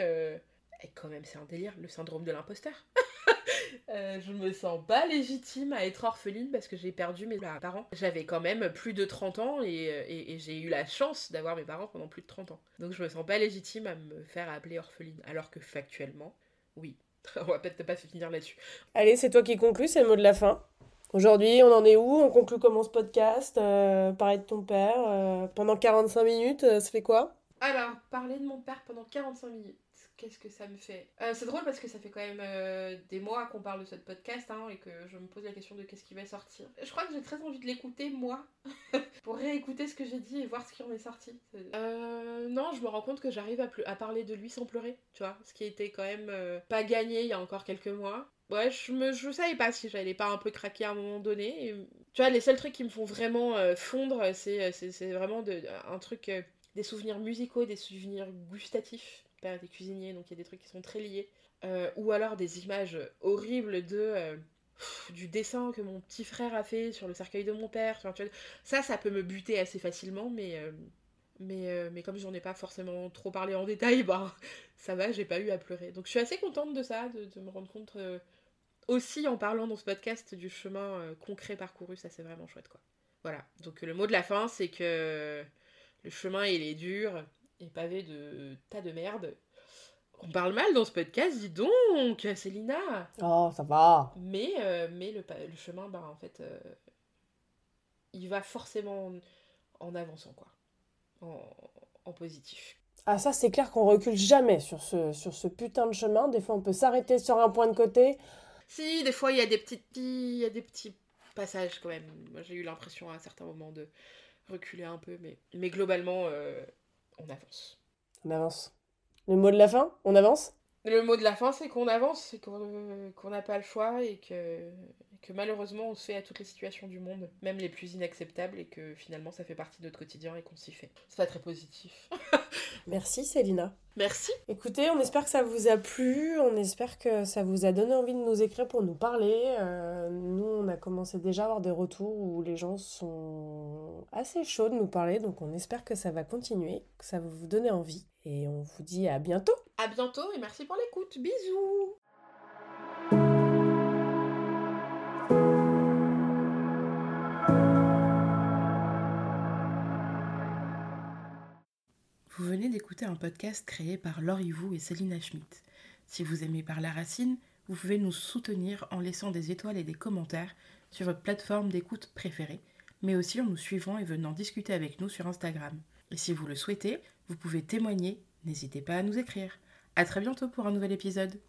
et quand même, c'est un délire, le syndrome de l'imposteur. Je me sens pas légitime à être orpheline parce que j'ai perdu mes parents. J'avais quand même plus de 30 ans et, et- et j'ai eu la chance d'avoir mes parents pendant plus de 30 ans. Donc je me sens pas légitime à me faire appeler orpheline. Alors que factuellement, oui. On va peut-être pas finir là-dessus. Allez, c'est toi qui conclus, c'est le mot de la fin. Aujourd'hui, on en est où? On conclut comment ce podcast? Euh, parler de ton père, euh, pendant 45 minutes, euh, ça fait quoi? Alors, parler de mon père pendant 45 minutes, qu'est-ce que ça me fait? Euh, C'est drôle parce que ça fait quand même euh, des mois qu'on parle de ce podcast hein, et que je me pose la question de qu'est-ce qui va sortir. Je crois que j'ai très envie de l'écouter, moi, pour réécouter ce que j'ai dit et voir ce qui en est sorti. Euh, non, je me rends compte que j'arrive à, parler de lui sans pleurer, tu vois, ce qui était quand même pas gagné il y a encore quelques mois. Ouais, je me savais pas si j'allais pas un peu craquer à un moment donné. Tu vois, les seuls trucs qui me font vraiment fondre, c'est vraiment un truc, des souvenirs musicaux, des souvenirs gustatifs. Père était cuisinier, donc il y a des trucs qui sont très liés. Euh, ou alors des images horribles de euh, du dessin que mon petit frère a fait sur le cercueil de mon père. Tu vois, ça, ça peut me buter assez facilement, mais euh, mais, mais comme j'en ai pas forcément trop parlé en détail, bah ça va, j'ai pas eu à pleurer. Donc je suis assez contente de ça, de, de me rendre compte aussi en parlant dans ce podcast du chemin concret parcouru, ça c'est vraiment chouette quoi. Voilà, donc le mot de la fin c'est que le chemin il est dur et pavé de tas de merde. On parle mal dans ce podcast, dis donc, Célina Oh, ça va. mais, euh, mais le, chemin, bah, en fait, euh, il va forcément en, en avançant, quoi. En, en positif. Ah ça c'est clair qu'on recule jamais sur ce, sur ce putain de chemin. Des fois on peut s'arrêter sur un point de côté. Si, des fois, il y a des petits, il y a des petits passages, quand même. Moi, j'ai eu l'impression, à certains moments, de reculer un peu, mais, mais globalement, euh, on avance. On avance. Le mot de la fin On avance? Le mot de la fin, c'est qu'on avance, c'est qu'on n'a pas le choix et que, que malheureusement on se fait à toutes les situations du monde, même les plus inacceptables, et que finalement ça fait partie de notre quotidien et qu'on s'y fait. C'est pas très positif. Merci Célina. Merci. Écoutez, on espère que ça vous a plu, on espère que ça vous a donné envie de nous écrire pour nous parler. Euh, nous, on a commencé déjà à avoir des retours où les gens sont assez chauds de nous parler, donc on espère que ça va continuer, que ça va vous donner envie. Et on vous dit à bientôt. À bientôt et merci pour l'écoute. Bisous. D'écouter un podcast créé par Laurie Vous et Céline Schmidt. Si vous aimez Par la Racine, vous pouvez nous soutenir en laissant des étoiles et des commentaires sur votre plateforme d'écoute préférée, mais aussi en nous suivant et venant discuter avec nous sur Instagram. Et si vous le souhaitez, vous pouvez témoigner, n'hésitez pas à nous écrire. A très bientôt pour un nouvel épisode.